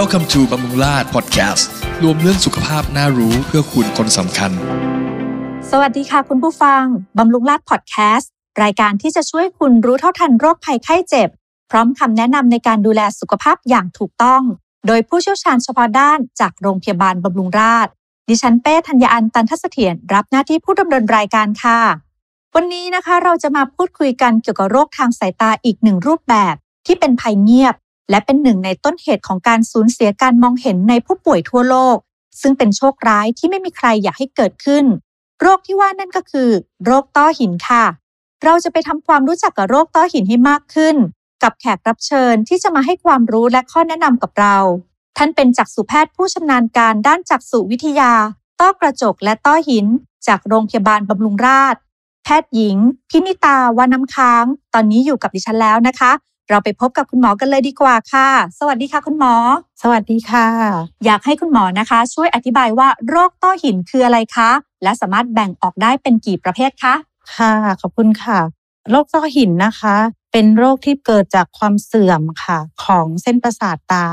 Welcome to บำรุงราษฎร์ Podcast รวมเรื่องสุขภาพน่ารู้เพื่อคุณคนสำคัญ สวัสดีค่ะคุณผู้ฟัง บำรุงราษฎร์พอดแคสต์รายการที่จะช่วยคุณรู้เท่าทันโรคภัยไข้เจ็บ พร้อมคำแนะนำในการดูแลสุขภาพอย่างถูกต้อง โดยผู้เชี่ยวชาญเฉพาะด้านจากโรงพยาบาลบำรุงราษฎร์ดิฉันเป้ธัญญาอันตันทัศเถียรรับหน้าที่ผู้ดำเนินรายการค่ะ วันนี้นะคะเราจะมาพูดคุยกันเกี่ยวกับโรคทางสายตาอีกหนึ่งรูปแบบที่เป็นภัยเงียบ และเป็นหนึ่งในต้นเหตุของการสูญเสียการมองเห็นในผู้ป่วยทั่วโลก ซึ่งเป็นโชคร้ายที่ไม่มีใครอยากให้เกิดขึ้น โรคที่ว่านั่นก็คือ โรคต้อหินค่ะ เราจะไปทำความรู้จักกับโรคต้อหินให้มากขึ้น กับแขกรับเชิญที่จะมาให้ความรู้และข้อแนะนำกับเรา ท่านเป็นจักษุแพทย์ผู้ชำนาญการด้านจักษุวิทยา ต้อกระจกและต้อหิน จากโรงพยาบาลบำรุงราษฎร์แพทย์หญิงพินิตาวาน้ำค้าง ตอนนี้อยู่กับดิฉันแล้วนะคะ เราไปพบกับคุณหมอกันเลยดีกว่าค่ะ สวัสดีค่ะ คุณหมอ สวัสดีค่ะ อยากให้คุณหมอนะคะ ช่วยอธิบายว่าโรคต้อหินคืออะไรคะ และสามารถแบ่งออกได้เป็นกี่ประเภทคะ ค่ะ ขอบคุณค่ะ โรคต้อหินนะคะ เป็นโรคที่เกิดจากความเสื่อมค่ะ ของเส้นประสาทตา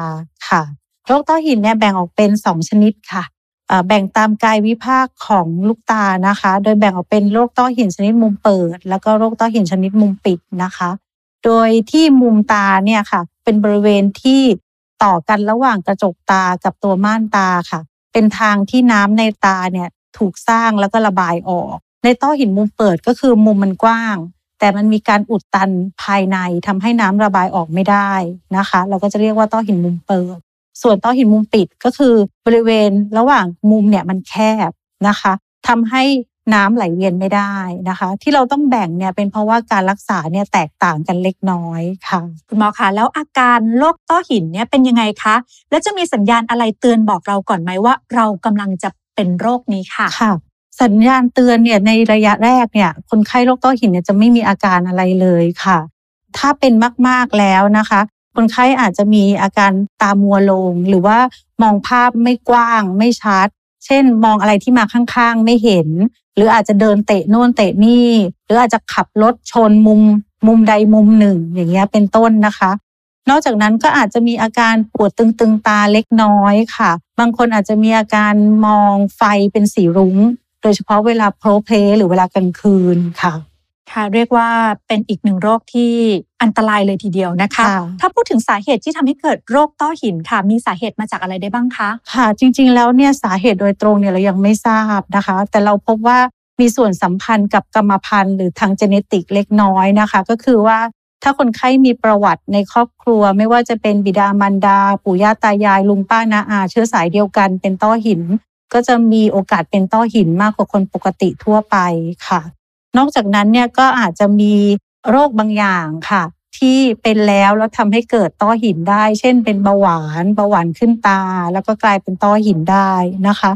ค่ะ โรคต้อหินเนี่ยแบ่งออกเป็น 2 ชนิดค่ะเอ่อแบ่งตามกายวิภาคของลูกตานะคะ โดยแบ่งออกเป็นโรคต้อหินชนิดมุมเปิด แล้วก็โรคต้อหินชนิดมุมปิดนะคะ โดยที่มุมตาเนี่ยค่ะ เป็นบริเวณที่ต่อกันระหว่างกระจกตากับตัวม่านตาค่ะ เป็นทางที่น้ำในตาเนี่ยถูกสร้างแล้วก็ระบายออก ในต้อหินมุมเปิดก็คือมุมมันกว้าง แต่มันมีการอุดตันภายในทำให้น้ำระบายออกไม่ได้นะคะ เราก็จะเรียกว่าต้อหินมุมเปิด ส่วนต้อหินมุมปิดก็คือบริเวณระหว่างมุมเนี่ยมันแคบนะคะทำให้ น้ำไหลเวียนไม่ได้นะคะ ที่เราต้องแบ่งเนี่ยเป็นเพราะว่าการรักษาเนี่ยแตกต่างกันเล็กน้อยค่ะ คุณหมอคะแล้วอาการโรคต้อหินเนี่ยเป็นยังไงคะ แล้วจะมีสัญญาณอะไรเตือนบอกเราก่อนไหมว่า เรากำลังจะเป็นโรคนี้ค่ะค่ะ สัญญาณเตือนเนี่ยในระยะแรกเนี่ย คนไข้โรคต้อหินเนี่ยจะไม่มีอาการอะไรเลยค่ะ ถ้าเป็นมากๆแล้วนะคะ คนไข้อาจจะมีอาการตามัวลง หรือว่ามองภาพไม่กว้างไม่ชัด เช่น มองอะไรที่มาข้างๆ ไม่เห็น หรืออาจจะเดินเตะโน่นเตะนี่ หรืออาจจะขับรถชนมุม มุมใดมุมหนึ่ง อย่างเงี้ยเป็นต้นนะคะ นอกจากนั้นก็อาจจะมีอาการปวดตึงๆตาเล็กน้อยค่ะ บางคนอาจจะมีอาการมองไฟเป็นสีรุ้ง โดยเฉพาะเวลาโพลเพลหรือเวลากลางคืนค่ะค่ะเรียกว่าเป็นอีกหนึ่งโรคที่ อันตรายเลยทีเดียวนะคะค่ะถ้าพูดถึงสาเหตุที่ทำให้เกิดโรคต้อหินค่ะ มีสาเหตุมาจากอะไรได้บ้างคะ ค่ะ จริงๆแล้วเนี่ยสาเหตุโดยตรงเนี่ยเรายังไม่ทราบนะคะ แต่เราพบว่ามีส่วนสัมพันธ์กับกรรมพันธุ์หรือทางเจเนติกเล็กน้อยนะคะ ก็คือว่าถ้าคนไข้มีประวัติในครอบครัว ไม่ว่าจะเป็นบิดามารดา ปู่ย่าตายาย ลุงป้านาอา เชื้อสายเดียวกัน เป็นต้อหิน ก็จะมีโอกาสเป็นต้อหินมากกว่าคนปกติทั่วไปค่ะ นอกจากนั้นเนี่ยก็อาจจะมี โรคบางอย่างค่ะ ที่เป็นแล้วแล้วทำให้เกิดต้อหินได้ เช่น เป็นเบาหวานเบาหวานขึ้นตา แล้วก็กลายเป็นต้อหินได้นะคะ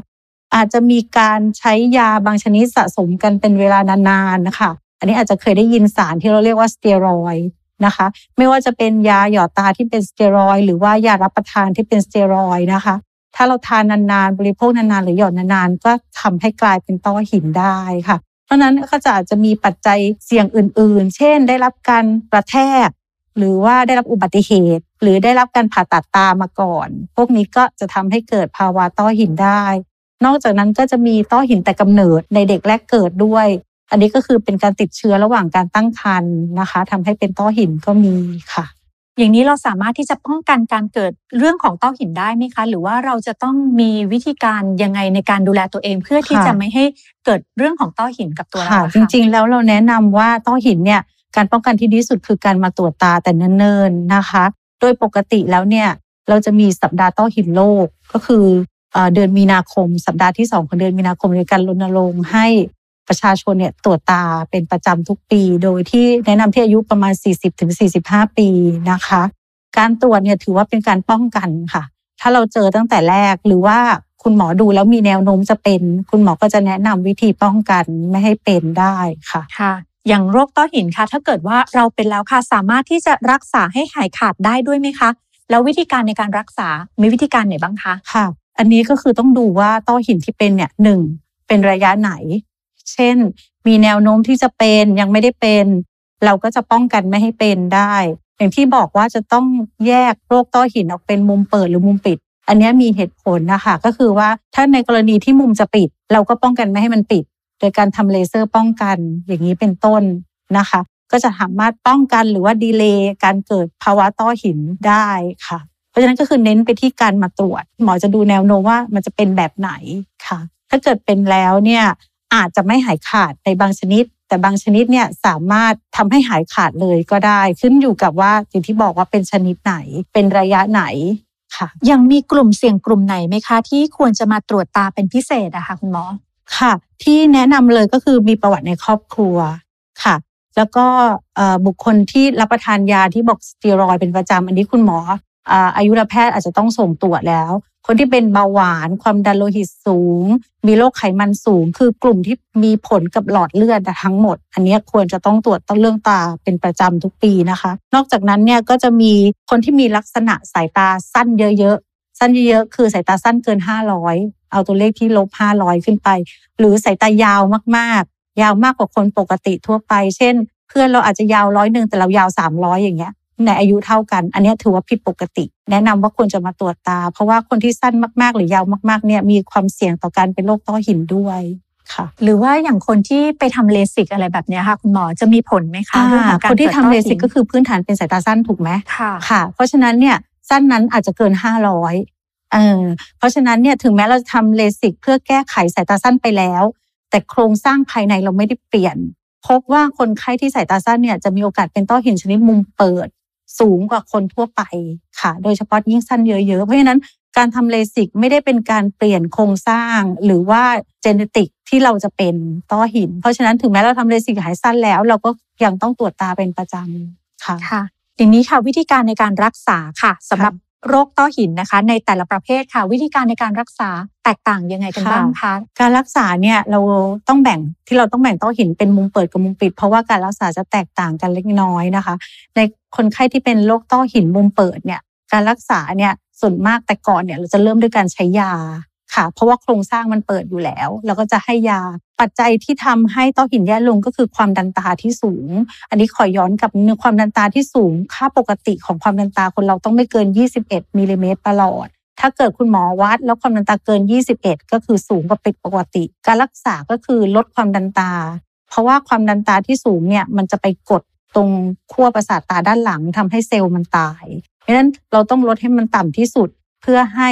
อาจจะมีการใช้ยาบางชนิดสะสมกันเป็นเวลานานๆนะคะอันนี้อาจจะเคยได้ยินสารที่เราเรียกว่าสเตียรอยนะคะ ไม่ว่าจะเป็นยาหยอดตาที่เป็นสเตียรอยหรือว่ายารับประทานที่เป็นสเตียรอยนะคะ ถ้าเราทานนานๆ บริโภคนานๆ หรือหยอดนานๆ ก็ทำให้กลายเป็นต้อหินได้ค่ะ เพราะนั้นก็จะอาจจะมีปัจจัยเสี่ยงอื่น ๆ เช่น ได้รับการกระแทก หรือว่าได้รับอุบัติเหตุ หรือได้รับการผ่าตัดตามาก่อน พวกนี้ก็จะทำให้เกิดภาวะต้อหินได้ นอกจากนั้นก็จะมีต้อหินแต่กำเนิดในเด็กแรกเกิดด้วย อันนี้ก็คือเป็นการติดเชื้อระหว่างการตั้งครรภ์นะคะทำให้เป็นต้อหินก็มีค่ะ อย่างนี้เราสามารถที่จะป้องกันการเกิดเรื่องของต้อหินได้ไหมคะ หรือว่าเราจะต้องมีวิธีการยังไงในการดูแลตัวเองเพื่อที่ค่ะจะไม่ให้เกิดเรื่องของต้อหินกับตัวเราค่ะอะจริง ๆ แล้วเราแนะนำว่าต้อหินเนี่ยการป้องกันที่ดีที่สุดคือการมาตรวจตาแต่เนิ่นๆนะคะ โดยปกติแล้วเนี่ยเราจะมีสัปดาห์ต้อหินโลกก็คือเอ่อเดือนมีนาคม สัปดาห์ที่สองของเดือนมีนาคมในการรณรงค์ให้ ประชาชนเนี่ยตรวจตาเป็นประจำทุกปี โดยที่แนะนำที่อายุประมาณ 40-45 ปีนะคะ การตรวจเนี่ยถือว่าเป็นการป้องกันค่ะ ถ้าเราเจอตั้งแต่แรกหรือว่าคุณหมอดูแล้วมีแนวโน้มจะเป็น คุณหมอก็จะแนะนำวิธีป้องกันไม่ให้เป็นได้ค่ะค่ะ อย่างโรคต้อหินค่ะ ถ้าเกิดว่าเราเป็นแล้วค่ะ สามารถที่จะรักษาให้หายขาดได้ด้วยไหมคะ แล้ววิธีการในการรักษา มีวิธีการไหนบ้างคะค่ะ อันนี้ก็คือต้องดูว่าต้อหินที่เป็นเนี่ยหนึ่งเป็นระยะไหน เช่น มีแนวโน้มที่จะเป็นยังไม่ได้เป็น เราก็จะป้องกันไม่ให้เป็นได้ อย่างที่บอกว่าจะต้องแยกโรคต้อหินออกเป็นมุมเปิดหรือมุมปิด อันนี้มีเหตุผลนะคะก็คือว่าถ้าในกรณีที่มุมจะปิด เราก็ป้องกันไม่ให้มันปิด โดยการทำเลเซอร์ป้องกันอย่างนี้เป็นต้นนะคะ ก็จะสามารถป้องกันหรือว่าดีเลย์การเกิดภาวะต้อหินได้ค่ะเพราะฉะนั้นก็คือเน้นไปที่การมาตรวจ หมอจะดูแนวโน้มว่ามันจะเป็นแบบไหนค่ะ ถ้าเกิดเป็นแล้วเนี่ย อาจจะไม่หายขาดในบางชนิด แต่บางชนิดเนี่ยสามารถทำให้หายขาดเลยก็ได้ ขึ้นอยู่กับว่าอย่างที่บอกว่าเป็นชนิดไหน เป็นระยะไหนค่ะยังมีกลุ่มเสี่ยงกลุ่มไหนไหมคะ ที่ควรจะมาตรวจตาเป็นพิเศษอะคะคุณหมอค่ะ ที่แนะนำเลยก็คือมีประวัติในครอบครัวค่ะ แล้วก็เอ่อบุคคลที่รับประทานยาที่บอกสเตียรอยด์เป็นประจำอันนี้คุณหมออ่าอายุรแพทย์อาจจะต้องส่งตรวจแล้ว คนที่เป็นเบาหวาน ความดันโลหิตสูง มีโรคไขมันสูง คือกลุ่มที่มีผลกับหลอดเลือดทั้งหมด อันนี้ควรจะต้องตรวจต้องเรื่องตาเป็นประจำทุกปีนะคะ นอกจากนั้นเนี่ยก็จะมีคนที่มีลักษณะสายตาสั้นเยอะๆ สั้นเยอะๆ คือสายตาสั้นเกิน 500 เอาตัวเลขที่ลบ 500 ขึ้นไป หรือสายตายาวมากๆ ยาวมากกว่าคนปกติทั่วไป เช่น เพื่อนเราอาจจะยาวร้อยหนึ่งแต่เรายาว300อย่างเงี้ย ในอายุเท่ากัน อันนี้ถือว่าผิดปกติ แนะนำว่าควรจะมาตรวจตา เพราะว่าคนที่สั้นมากๆ หรือยาวมากๆเนี่ยมีความเสี่ยงต่อการเป็นโรคต้อหินด้วยค่ะหรือว่าอย่างคนที่ไปทำเลสิกอะไรแบบเนี้ยค่ะ คุณหมอจะมีผลไหมคะเรื่องของการคนที่ทำกิดต้อเลหิสิกก็คือพื้นฐานเป็นสายตาสั้นถูกไหมค่ะค่ะ เพราะฉะนั้นเนี่ยสั้นนั้นอาจจะเกิน 500เออเพราะฉะนั้นเนี่ยถึงแม้เราจะทำเลสิกเพื่อแก้ไขสายตาสั้นไปแล้ว แต่โครงสร้างภายในเราไม่ได้เปลี่ยน พบว่าคนไข้ที่สายตาสั้นเนี่ยจะมีโอกาสเป็นต้อหินชนิดมุมเปิด สูงกว่าคนทั่วไปค่ะ โดยเฉพาะยิ่งสั้นเยอะๆ เพราะฉะนั้นการทำเลสิกไม่ได้เป็นการเปลี่ยนโครงสร้าง หรือว่าเจเนติกที่เราจะเป็นต้อหิน เพราะฉะนั้นถึงแม้เราทำเลสิกหายสั้นแล้ว เราก็ยังต้องตรวจตาเป็นประจำค่ะค่ะอย่างนี้ค่ะวิธีการในการรักษาค่ะสำหรับโรคต้อหินนะคะ ในแต่ละประเภทค่ะ วิธีการในการรักษาแตกต่างยังไงกันค่ะบ้างคะการรักษาเนี่ยเราต้องแบ่งที่เราต้องแบ่งต้อหินเป็นมุมเปิดกับมุมปิด เพราะว่าการรักษาจะแตกต่างกันเล็กน้อยนะคะ ใน คนไข้ที่เป็นโรคต้อหินมุมเปิดเนี่ยการรักษาเนี่ยส่วนมากแต่ก่อนเนี่ยเราจะเริ่มด้วยการใช้ยาค่ะ เพราะว่าโครงสร้างมันเปิดอยู่แล้ว เราก็จะให้ยา ปัจจัยที่ทำให้ต้อหินแย่ลงก็คือความดันตาที่สูง อันนี้ขอย้อนกับนิดนึงความดันตาที่สูง ค่าปกติของความดันตาคนเราต้องไม่เกิน 21มิลลิเมตรตลอด ถ้าเกิดคุณหมอวัด แล้วความดันตาเกิน 21 ก็คือสูงกว่าปกติ การรักษาก็คือลดความดันตา เพราะว่าความดันตาที่สูงเนี่ยมันจะไปกด ตรงขั้วประสาทตาด้านหลังทำให้เซลล์มันตาย เพราะฉะนั้นเราต้องลดให้มันต่ำที่สุดเพื่อให้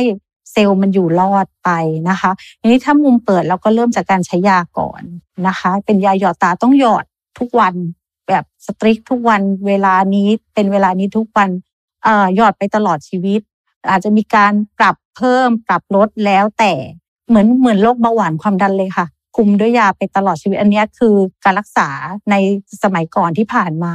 เซลล์มันอยู่รอดไปนะคะทีนี้ถ้ามุมเปิดเราก็เริ่มจากการใช้ยาก่อนนะคะ เป็นยาหยอดตาต้องหยอดทุกวันแบบสตริกทุกวันเวลานี้เป็นเวลานี้ทุกวันเอ่อหยอดไปตลอดชีวิต อาจจะมีการปรับเพิ่มปรับลดแล้วแต่เหมือนเหมือนโรคเบาหวานความดันเลยค่ะ คุมด้วยยาไปตลอดชีวิตอันนี้คือการรักษาในสมัยก่อนที่ผ่านมา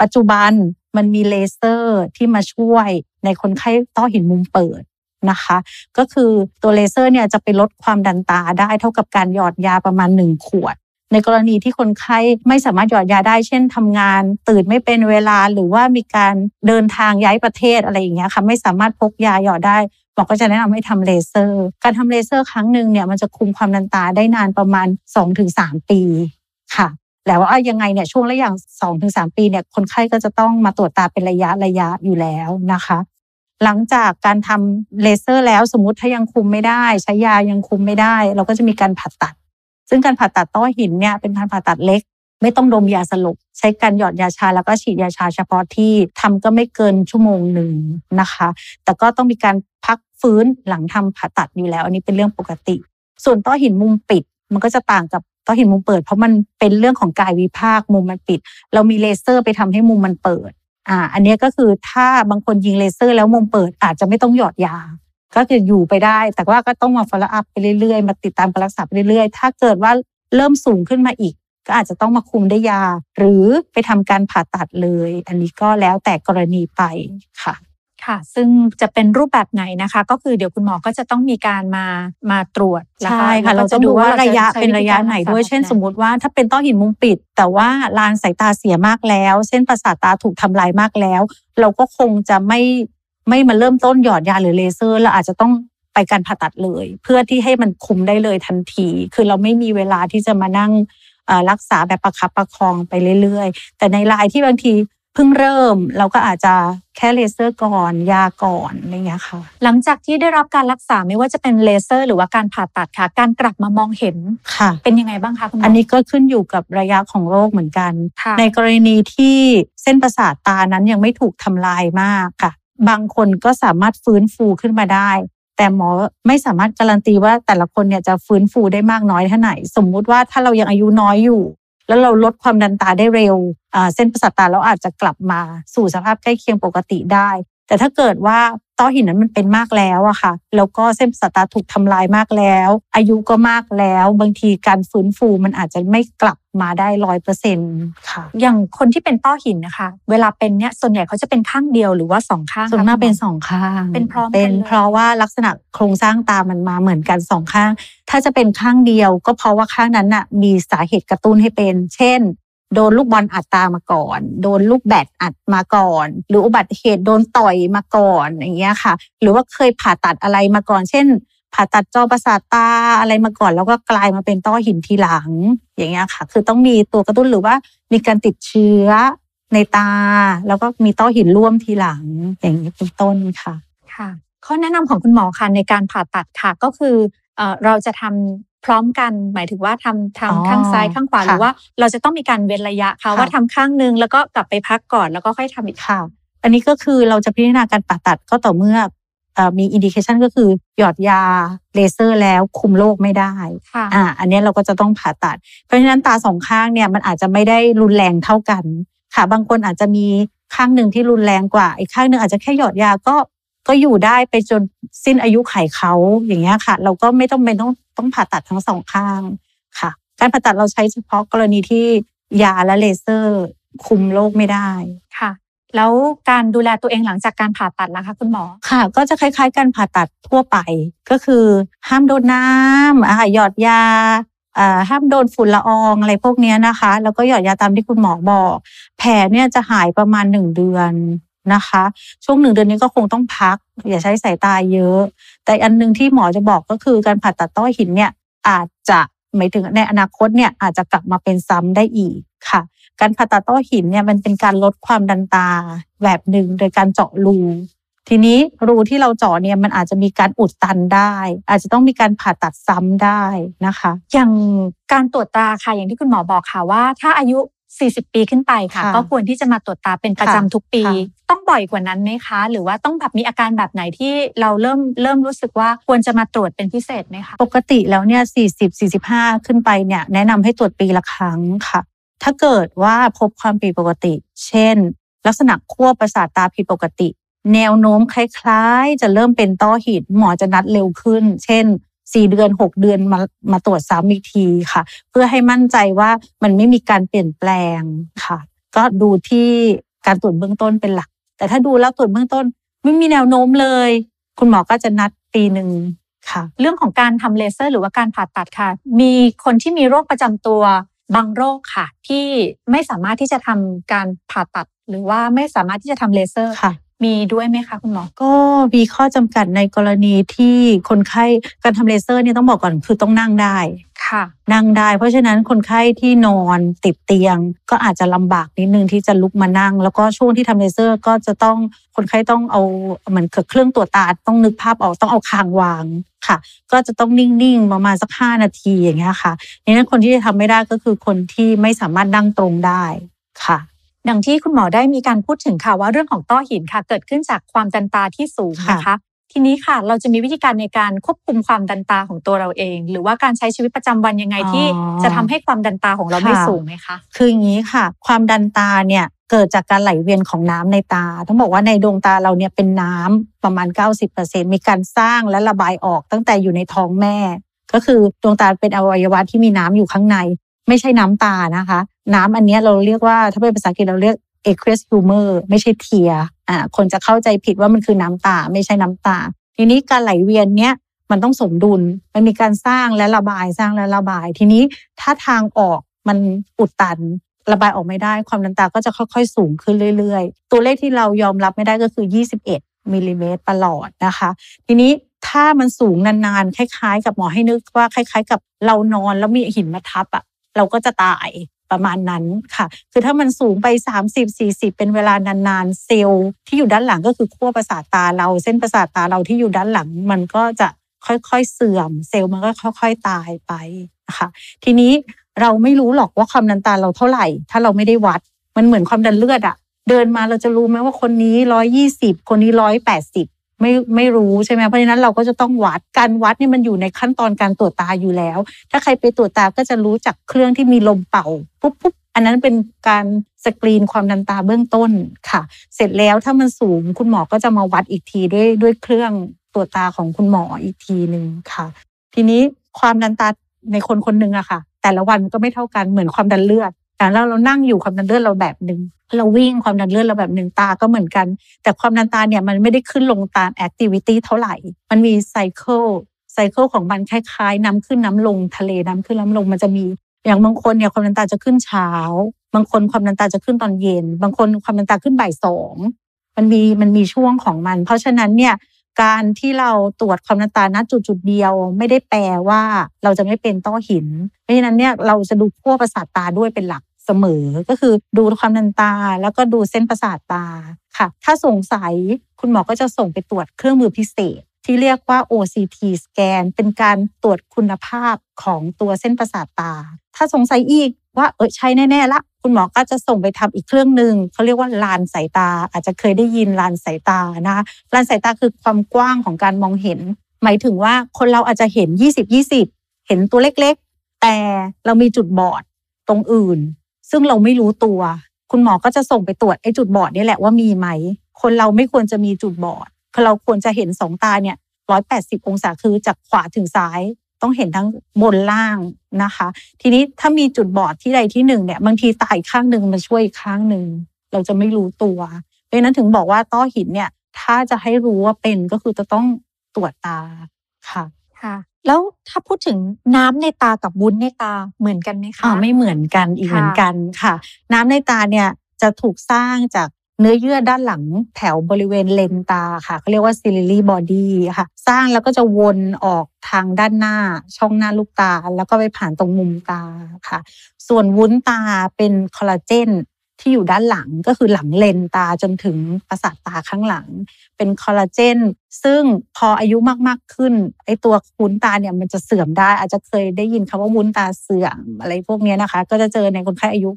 ปัจจุบันมันมีเลเซอร์ที่มาช่วยในคนไข้ต้อหินมุมเปิดนะคะ ก็คือตัวเลเซอร์เนี่ยจะไปลดความดันตาได้เท่ากับการหยอดยาประมาณหนึ่งขวด ในกรณีที่คนไข้ไม่สามารถหยอดยาได้ เช่นทำงาน ตื่นไม่เป็นเวลาหรือว่ามีการเดินทางย้ายประเทศอะไรอย่างเงี้ยค่ะไม่สามารถพกยาหยอดได้ หมอก็จะแนะนำให้ทำเลเซอร์ การทำเลเซอร์ครั้งหนึ่งเนี่ยมันจะคุมความดันตาได้นานประมาณ 2-3 ปีค่ะแล้วว่ายังไงเนี่ยช่วงระยะ2-3ปีเนี่ยคนไข้ก็จะต้องมาตรวจตาเป็นระยะระยะอยู่แล้วนะคะ หลังจากการทำเลเซอร์แล้วสมมติถ้ายังคุมไม่ได้ ใช้ยายังคุมไม่ได้ เราก็จะมีการผ่าตัด ซึ่งการผ่าตัดต้อหินเนี่ยเป็นการผ่าตัดเล็ก ไม่ต้องดมยาสลบใช้การหยอดยาชาแล้วก็ฉีดยาชาเฉพาะที่ทำก็ไม่เกินชั่วโมงหนึ่งนะคะ แต่ก็ต้องมีการพัก ฟื้นหลังทำผ่าตัดอยู่แล้ว อันนี้เป็นเรื่องปกติ ส่วนต้อหินมุมปิดมันก็จะต่างกับต้อหินมุมเปิด เพราะมันเป็นเรื่องของกายวิภาคมุมมันปิด เรามีเลเซอร์ไปทำให้มุมมันเปิดอ่าอันนี้ก็คือถ้าบางคนยิงเลเซอร์แล้วมุมเปิดอาจจะไม่ต้องหยอดยา ก็คือยู่ไปได้ แต่ว่าก็ต้องมา follow up ไปเรื่อยๆ มาติดตามการรักษาไปเรื่อยๆ ถ้าเกิดว่าเริ่มสูงขึ้นมาอีก ก็อาจจะต้องมาคุมด้วยยา หรือไปทำการผ่าตัดเลย อันนี้ก็แล้วแต่กรณีไปค่ะ ค่ะ ซึ่งจะเป็นรูปแบบไหนนะคะ ก็คือเดี๋ยวคุณหมอก็จะต้องมีการมามาตรวจแล้วก็ใช่ค่ะแล้วเราก็ต้องดูว่าระยะจใช้เป็นระยะไหนด้วยวิธีการรักษาเช่นแบบสมมติว่าถ้าเป็นต้อหินมุมปิด แต่ว่าลานสายตาเสียมากแล้ว เส้นประสาทตาถูกทำลายมากแล้ว เราก็คงจะไม่ไม่มาเริ่มต้นหยอดยาหรือเลเซอร์เราอาจจะต้องไปการผ่าตัดเลย เพื่อที่ให้มันคุมได้เลยทันที คือเราไม่มีเวลาที่จะมานั่งเอ่อรักษาแบบประคับประคองไปเรื่อย ๆ แต่ในรายที่บางที เพิ่งเริ่มเราก็อาจจะแค่เลเซอร์ก่อนยาก่อนอะไรเงี้ยค่ะ หลังจากที่ได้รับการรักษาไม่ว่าจะเป็นเลเซอร์ หรือว่าการผ่าตัดค่ะ การกลับมามองเห็นค่ะ เป็นยังไงบ้างคะคุณหมออัอันนี้ก็ขึ้นอยู่กับระยะของโรคเหมือนกันค่ะในกรณีที่เส้นประสาทตานั้นยังไม่ถูกทำลายมากค่ะ บางคนก็สามารถฟื้นฟูขึ้นมาได้ แต่หมอไม่สามารถการันตีว่าแต่ละคนเนี่ยจะฟื้นฟูได้มากน้อยเท่าไหร่สมมุติว่าถ้าเรายังอายุน้อยอยู่ แล้วเราลดความดันตาได้เร็ว เส้นประสาทตาเราอาจจะกลับมาสู่สภาพใกล้เคียงปกติได้ แต่ถ้าเกิดว่า ต้อหินนั้นมันเป็นมากแล้วอะค่ะ แล้วก็เส้นประสาทตาถูกทำลายมากแล้ว อายุก็มากแล้ว บางทีการฟื้นฟูมันอาจจะไม่กลับมาได้ร้อยเปอร์เซ็นต์ค่ะ อย่างคนที่เป็นต้อหินนะคะ เวลาเป็นเนี่ยส่วนใหญ่เขาจะเป็นข้างเดียวหรือว่าสองข้างส่วนมากคะเป็นคุณหสองข้าง เป็นพร้อมกันเป็นเลยเพราะว่าลักษณะโครงสร้างตามันมาเหมือนกันสองข้าง ถ้าจะเป็นข้างเดียวก็เพราะว่าข้างนั้นน่ะมีสาเหตุกระตุ้นให้เป็น เช่น โดนลูกบอลอัดตามาก่อน โดนลูกแบดอัดมาก่อน หรืออุบัติเหตุโดนต่อยมาก่อนอย่างเงี้ยค่ะ หรือว่าเคยผ่าตัดอะไรมาก่อน เช่น ผ่าตัดจอประสาทตาอะไรมาก่อน แล้วก็กลายมาเป็นต้อหินทีหลัง อย่างเงี้ยค่ะ คือต้องมีตัวกระตุ้นหรือว่ามีการติดเชื้อในตา แล้วก็มีต้อหินร่วมทีหลัง อย่างนี้เป็นต้นค่ะค่ะข้อแนะนำของคุณหมอค่ะในการผ่าตัดค่ะก็คือเอ่อเราจะทำ พร้อมกัน หมายถึงว่าทำอ๋อทำข้างซ้ายข้างขวาค่ะหรือว่าเราจะต้องมีการเว้นระยะค่ะค่ะว่าทำข้างหนึ่งแล้วก็กลับไปพักก่อนแล้วก็ค่อยทำอีกค่ะ อันนี้ก็คือเราจะพิจารณาการผ่าตัดก็ต่อเมื่อเอ่อมี indication ก็คือหยอดยาเลเซอร์แล้วคุมโรคไม่ได้ค่ะอ่าอันเนี้ยเราก็จะต้องผ่าตัด เพราะฉะนั้นตาสองข้างเนี่ยมันอาจจะไม่ได้รุนแรงเท่ากัน ค่ะ บางคนอาจจะมีข้างหนึ่งที่รุนแรงกว่า อีกข้างหนึ่งอาจจะแค่หยอดยาก็ ก็อยู่ได้ไปจนสิ้นอายุไขเขาอย่างเงี้ยค่ะ เราก็ไม่ต้องเป็นต้องต้องผ่าตัดทั้งสองข้างค่ะ การผ่าตัดเราใช้เฉพาะกรณีที่ยาและเลเซอร์คุมโรคไม่ได้ค่ะ แล้วการดูแลตัวเองหลังจากการผ่าตัดล่ะคะคุณหมอค่ะ ก็จะคล้าย ๆ การผ่าตัดทั่วไปก็คือ ห้ามโดนน้ำอ่าหยอดยาอ่าห้ามโดนฝุ่นละอองอะไรพวกเนี้ยนะคะ แล้วก็หยอดยาตามที่คุณหมอบอก แผลเนี่ยจะหายประมาณหนึ่งเดือน นะคะ ช่วงหนึ่งเดือนนี้ก็คงต้องพัก อย่าใช้สายตาเยอะ แต่อันหนึงที่หมอจะบอกก็คือการผ่าตัดต้อหินเนี่ยอาจจะหมายถึงในอนาคตเนี่ยอาจจะกลับมาเป็นซ้ำได้อีกค่ะ การผ่าตัดต้อหินเนี่ยมันเป็นการลดความดันตาแบบหนึ่งโดยการเจาะรูทีนี้รูที่เราเจาะเนี่ยมันอาจจะมีการอุดตันได้ อาจจะต้องมีการผ่าตัดซ้ำได้นะคะ อย่างการตรวจตราค่ะอย่างที่คุณหมอบอกค่ะว่า ถ้าอายุ 40 ปีขึ้นไปค่ะค่ะก็ควรที่จะมาตรวจตาเป็นประจำค่ะทุกปีค่ะ ต้องบ่อยกว่านั้นไหมคะ หรือว่าต้องแบบมีอาการแบบไหนที่เราเริ่มเริ่มรู้สึกว่าควรจะมาตรวจเป็นพิเศษไหมคะ ปกติแล้วเนี่ย40 45 ขึ้นไปเนี่ยแนะนำให้ตรวจปีละครั้งค่ะ ถ้าเกิดว่าพบความผิดปกติ เช่น ลักษณะขั้วประสาทตาผิดปกติ แนวโน้มคล้ายๆ จะเริ่มเป็นต้อหินหมอจะนัดเร็วขึ้น เช่น4เดือน6เดือนมามาตรวจซ้ำอีกทีค่ะ เพื่อให้มั่นใจว่ามันไม่มีการเปลี่ยนแปลงค่ะ ก็ดูที่การตรวจเบื้องต้นเป็นหลัก แต่ถ้าดูแล้วตรวจเบื้องต้นไม่มีแนวโน้มเลย คุณหมอก็จะนัดปีหนึ่งค่ะ เรื่องของการทำเลเซอร์ หรือว่าการผ่าตัดค่ะ มีคนที่มีโรคประจำตัวบางโรคค่ะ ที่ไม่สามารถที่จะทำการผ่าตัด หรือว่าไม่สามารถที่จะทำเลเซอร์ค่ะ มีด้วยไหมคะคุณหมอ ก็มีข้อจำกัดในกรณีที่คนไข้การทำเลเซอร์เนี่ยต้องบอกก่อนคือต้องนั่งได้ค่ะ นั่งได้ เพราะฉะนั้นคนไข้ที่นอนติดเตียง ก็อาจจะลำบากนิดนึงที่จะลุกมานั่ง แล้วก็ช่วงที่ทำเลเซอร์ก็จะต้องคนไข้ต้องเอาเหมือนกับเครื่องตรวจตาต้องนึกภาพออกต้องเอาคางวางค่ะ ก็จะต้องนิ่งๆประมาณสักห้านาทีอย่างเงี้ยค่ะดังนั้นคนที่จะทำไม่ได้ก็คือคนที่ไม่สามารถนั่งตรงได้ค่ะดังที่คุณหมอได้มีการพูดถึงค่ะว่าเรื่องของต้อหินค่ะ เกิดขึ้นจากความดันตาที่สูงนะคะ ทีนี้ค่ะ เราจะมีวิธีการในการควบคุมความดันตาของตัวเราเอง หรือว่าการใช้ชีวิตประจำวันยังไงอ๋อที่จะทำให้ความดันตาของเราไม่ค่ะสูงไหมคะ คืออย่างนี้ค่ะ ความดันตาเนี่ยเกิดจากการไหลเวียนของน้ำในตา ต้องบอกว่าในดวงตาเราเนี่ยเป็นน้ำประมาณ 90%มีการสร้างและระบายออกตั้งแต่อยู่ในท้องแม่ ก็คือดวงตาเป็นอวัยวะที่มีน้ำอยู่ข้างใน ไม่ใช่น้ำตานะคะ น้ำอันเนี้ยเราเรียกว่าถ้าเป็นภาษาอังกฤษเราเรียก aqueous humor ไม่ใช่เทีย อ่าคนจะเข้าใจผิดว่ามันคือน้ำตาไม่ใช่น้ำตา ทีนี้การไหลเวียนเนี้ยมันต้องสมดุล มันมีการสร้างและระบายสร้างและระบาย ทีนี้ถ้าทางออกมันอุดตัน ระบายออกไม่ได้ ความดันตาก็จะค่อยๆ สูงขึ้นเรื่อยๆ ตัวเลขที่เรายอมรับไม่ได้ก็คือ 21มิลลิเมตรประหลอดนะคะ ทีนี้ถ้ามันสูงนานๆ คล้าย ๆ กับหมอให้นึกว่าคล้าย ๆ กับเรานอนแล้วมีหินมาทับอะเราก็จะตาย ประมาณนั้นค่ะ คือถ้ามันสูงไป 30 40 เป็นเวลานานๆ เซลล์ที่อยู่ด้านหลังก็คือขั้วประสาทตาเราเส้นประสาทตาเราที่อยู่ด้านหลัง มันก็จะค่อยๆเสื่อม เซลล์มันก็ค่อย ๆตายไปนะคะทีนี้เราไม่รู้หรอกว่าความดันตาเราเท่าไหร่ ถ้าเราไม่ได้วัดมันเหมือนความดันเลือดอะเดินมาเราจะรู้ไหมว่าคนนี้ร้อยยี่สิบคนนี้ร้อยแปดสิบ ไม่ไม่รู้ใช่ไหมเพราะฉะนั้นเราก็จะต้องวัดการวัดนี่มันอยู่ในขั้นตอนการตรวจตาอยู่แล้ว ถ้าใครไปตรวจตาก็จะรู้จักเครื่องที่มีลมเป่าปุ๊บปุ๊บอันนั้นเป็นการสกรีนความดันตาเบื้องต้นค่ะ เสร็จแล้วถ้ามันสูงคุณหมอก็จะมาวัดอีกทีด้วยด้วยเครื่องตรวจตาของคุณหมออีกทีหนึ่งค่ะ ทีนี้ความดันตาในคนคนหนึ่งอะค่ะ แต่ละวันก็ไม่เท่ากันเหมือนความดันเลือด แต่เราเรานั่งอยู่ความดันเลือดเราแบบหนึ่งเราวิ่งความดันเลือดเราแบบหนึ่งตาก็เหมือนกัน แต่ความดันตาเนี่ยมันไม่ได้ขึ้นลงตาม activity เท่าไหร่ มันมี cycle cycle ของมันคล้ายๆ น้ำขึ้นน้ำลงทะเลน้ำขึ้นน้ำลงมันจะมี อย่างบางคนเนี่ยความดันตาจะขึ้นเช้า บางคนความดันตาจะขึ้นตอนเย็น บางคนความดันตาขึ้นบ่ายสองมันมีมันมีช่วงของมัน เพราะฉะนั้นเนี่ย การที่เราตรวจความดันตาณจุดจุดเดียว ไม่ได้แปลว่าเราจะไม่เป็นต้อหิน เพราะฉะนั้นเนี่ยเราจะดูขั้วประสาทตาด้วยเป็นหลักเสมอ ก็คือดูความดันตา แล้วก็ดูเส้นประสาทตาค่ะ ถ้าสงสัยคุณหมอก็จะส่งไปตรวจเครื่องมือพิเศษ ที่เรียกว่า OCT สแกนเป็นการตรวจคุณภาพของตัวเส้นประสาทตา ถ้าสงสัยอีกว่าเออใช่แน่ ๆ ละ คุณหมอก็จะส่งไปทำอีกเครื่องหนึ่งเขาเรียกว่าลานสายตา อาจจะเคยได้ยินลานสายตานะคะลานสายตาคือความกว้างของการมองเห็น หมายถึงว่าคนเราอาจจะเห็น 20 20 เห็นตัวเล็กๆ แต่เรามีจุดบอดตรงอื่น ซึ่งเราไม่รู้ตัว คุณหมอก็จะส่งไปตรวจไอ้จุดบอดนี่แหละว่ามีไหม คนเราไม่ควรจะมีจุดบอด เราควรจะเห็นสองตาเนี่ยร้อยแปดสิบองศาคือจากขวาถึงซ้ายต้องเห็นทั้งบนล่างนะคะ ทีนี้ถ้ามีจุดบอดที่ใดที่หนึ่งเนี่ยบางทีตายข้างหนึ่งมาช่วยอีกข้างหนึ่งเราจะไม่รู้ตัวเพราะนั้นถึงบอกว่าต้อหินเนี่ย ถ้าจะให้รู้ว่าเป็นก็คือจะต้องตรวจตาค่ะค่ะ แล้วถ้าพูดถึงน้ำในตากับวุ้นในตาเหมือนกันไหมคะอ่าไม่เหมือนกันอีกค่ะเหมือนกันค่ะ น้ำในตาเนี่ยจะถูกสร้างจาก เนื้อเยื่อด้านหลังแถวบริเวณเลนส์ตาค่ะเขาเรียกว่า ciliary body ค่ะ สร้างแล้วก็จะวนออกทางด้านหน้าช่องหน้าลูกตา แล้วก็ไปผ่านตรงมุมตาค่ะ ส่วนวุ้นตาเป็นคอลลาเจนที่อยู่ด้านหลังก็คือหลังเลนตาจนถึงประสาทตาข้างหลัง เป็นคอลลาเจนซึ่งพออายุมากๆขึ้นไอตัววุ้นตาเนี่ยมันจะเสื่อมได้ อาจจะเคยได้ยินคำว่าวุ้นตาเสื่อมอะไรพวกนี้นะคะ ก็จะเจอในคนไข้อายุ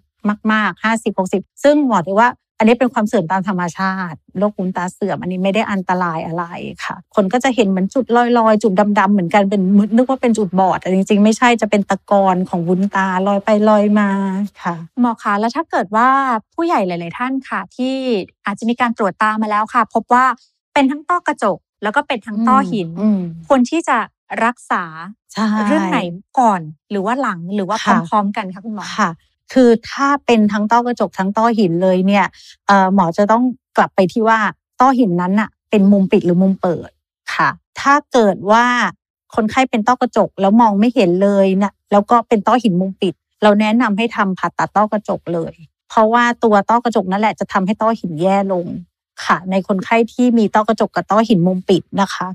มากๆ 50 60 ซึ่งหมอถือว่า อันนี้เป็นความเสื่อมตามธรรมชาติโรควุ้นตาเสื่อมอันนี้ไม่ได้อันตรายอะไรค่ะ คนก็จะเห็นเหมือนจุดลอยๆ จุดดำๆเหมือนกันเป็นนึกว่าเป็นจุดบอดแต่จริงๆ ไม่ใช่จะเป็นตะกอนของวุ้นตาลอยไปลอยมาค่ะหมอคะแล้วถ้าเกิดว่าผู้ใหญ่หลาย ๆ ท่านค่ะ ที่อาจจะมีการตรวจตามาแล้วค่ะ พบว่าเป็นทั้งต้อกระจก แล้วก็เป็นทั้งต้อหินอืมควรที่จะรักษาใช่เรื่องไหนก่อนหรือว่าหลังหรือว่าพค่ะร้อมๆกันคะคุณหมอค่ะ คือถ้าเป็นทั้งต้อกระจกทั้งต้อหินเลยเนี่ยหมอจะต้องกลับไปที่ว่าต้อหินนั้นน่ะเป็นมุมปิดหรือมุมเปิดค่ะ ถ้าเกิดว่าคนไข้เป็นต้อกระจกแล้วมองไม่เห็นเลยนะแล้วก็เป็นต้อหินมุมปิด เราแนะนำให้ทำผ่าตัดต้อกระจกเลย เพราะว่าตัวต้อกระจกนั่นแหละจะทำให้ต้อหินแย่ลงค่ะ ในคนไข้ที่มีต้อกระจกกับต้อหินมุมปิดนะคะ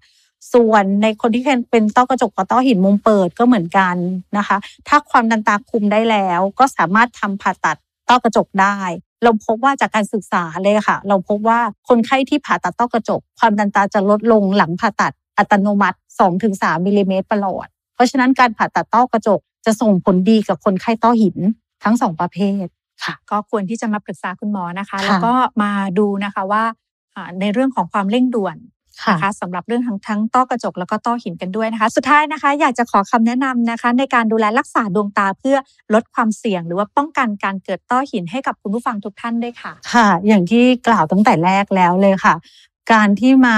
ส่วนในคนที่เป็นต้อกระจกกับต้อหินมุมเปิดก็เหมือนกันนะคะ ถ้าความดันตาคุมได้แล้ว ก็สามารถทำผ่าตัดต้อกระจกได้ เราพบว่าจากการศึกษาเลยค่ะ เราพบว่าคนไข้ที่ผ่าตัดต้อกระจก ความดันตาจะลดลงหลังผ่าตัดอัตโนมัติ 2-3มิลลิเมตรประหลอด เพราะฉะนั้นการผ่าตัดต้อกระจกจะส่งผลดีกับคนไข้ต้อหินทั้งสองประเภทค่ะก็ควรที่จะมาปรึกษาคุณหมอนะคะค่ะแล้วก็มาดูนะคะว่าอ่าในเรื่องของความเร่งด่วน นะคะสำหรับเรื่องทั้งทั้งต้อกระจกแล้วก็ต้อหินกันด้วยนะคะ สุดท้ายนะคะ อยากจะขอคำแนะนำนะคะ ในการดูแลรักษาดวงตาเพื่อลดความเสี่ยง หรือว่าป้องกันการเกิดต้อหินให้กับคุณผู้ฟังทุกท่านด้วยค่ะ ค่ะ อย่างที่กล่าวตั้งแต่แรกแล้วเลยค่ะ การที่มา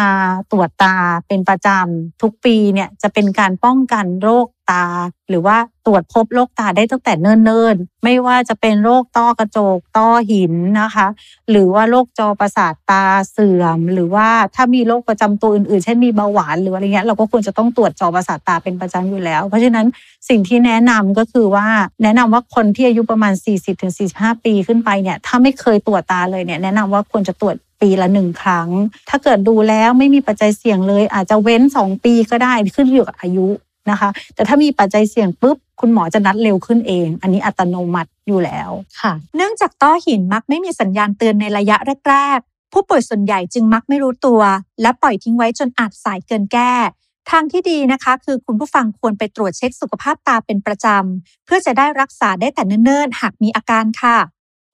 ตรวจตาเป็นประจำทุกปีเนี่ยจะเป็นการป้องกันโรค ตา หรือว่าตรวจพบโรคตาได้ตั้งแต่เนิ่นๆ ไม่ว่าจะเป็นโรคต้อกระจก ต้อหินนะคะ หรือว่าโรคจอประสาทตาเสื่อม หรือว่าถ้ามีโรคประจำตัวอื่นๆ เช่นมีเบาหวานหรืออะไรเงี้ยเราก็ควรจะต้องตรวจจอประสาทตาเป็นประจำอยู่แล้ว เพราะฉะนั้นสิ่งที่แนะนำก็คือว่าแนะนำว่าคนที่อายุประมาณ 40-45 ปีขึ้นไปเนี่ยถ้าไม่เคยตรวจตาเลยเนี่ยแนะนำว่าควรจะตรวจปีละหนึ่งครั้ง ถ้าเกิดดูแล้วไม่มีปัจจัยเสี่ยงเลย อาจจะเว้น 2 ปีก็ได้ขึ้นอยู่กับอายุ นะคะ แต่ถ้ามีปัจจัยเสี่ยงปุ๊บคุณหมอจะนัดเร็วขึ้นเอง อันนี้อัตโนมัติอยู่แล้วค่ะ เนื่องจากต้อหินมักไม่มีสัญญาณเตือนในระยะแรก ๆ ผู้ป่วยส่วนใหญ่จึงมักไม่รู้ตัว และปล่อยทิ้งไว้จนอาจสายเกินแก้ ทางที่ดีนะคะ คือคุณผู้ฟังควรไปตรวจเช็คสุขภาพตาเป็นประจำ เพื่อจะได้รักษาได้แต่เนิ่นๆ หากมีอาการค่ะ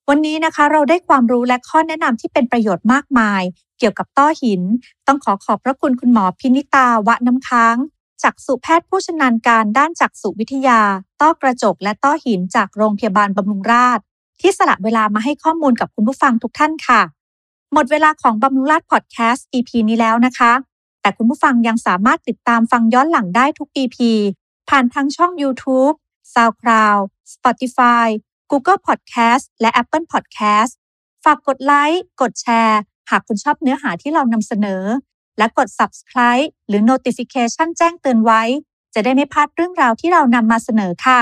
วันนี้นะคะเราได้ความรู้และข้อแนะนำที่เป็นประโยชน์มากมาย เกี่ยวกับต้อหิน ต้องขอขอบพระคุณคุณหมอพินิตาวะน้ำค้าง จักษุแพทย์ผู้ชำนาญการด้านจักษุวิทยา ต้อกระจกและต้อหินจากโรงพยาบาลบำรุงราษฎร์ที่สละเวลามาให้ข้อมูลกับคุณผู้ฟังทุกท่านค่ะ หมดเวลาของบำรุงราษฎร์พอดแคสต์ EP นี้แล้วนะคะ แต่คุณผู้ฟังยังสามารถติดตามฟังย้อนหลังได้ทุก EP ผ่านทางช่อง YouTube, SoundCloud, Spotify, Google Podcast และ Apple Podcast ฝากกดไลค์ กดแชร์ หากคุณชอบเนื้อหาที่เรานำเสนอ และกด Subscribe หรือ Notification แจ้งเตือนไว้ จะได้ไม่พลาดเรื่องราวที่เรานำมาเสนอค่ะ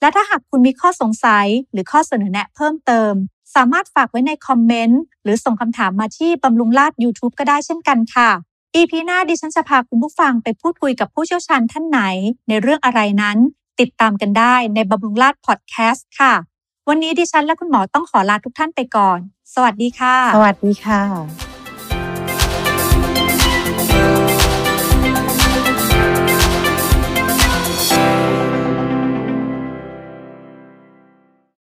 และถ้าหากคุณมีข้อสงสัยหรือข้อเสนอแนะเพิ่มเติม สามารถฝากไว้ในคอมเมนต์หรือส่งคำถามมาที่บำรุงราษฎร์ YouTube ก็ได้เช่นกันค่ะ EP หน้าดิฉันจะพาคุณผู้ฟังไปพูดคุยกับผู้เชี่ยวชาญท่านไหน ในเรื่องอะไรนั้น ติดตามกันได้ในบำรุงราษฎร์พอดแคสต์ค่ะ วันนี้ดิฉันและคุณหมอต้องขอลาทุกท่านไปก่อน สวัสดีค่ะ สวัสดีค่ะ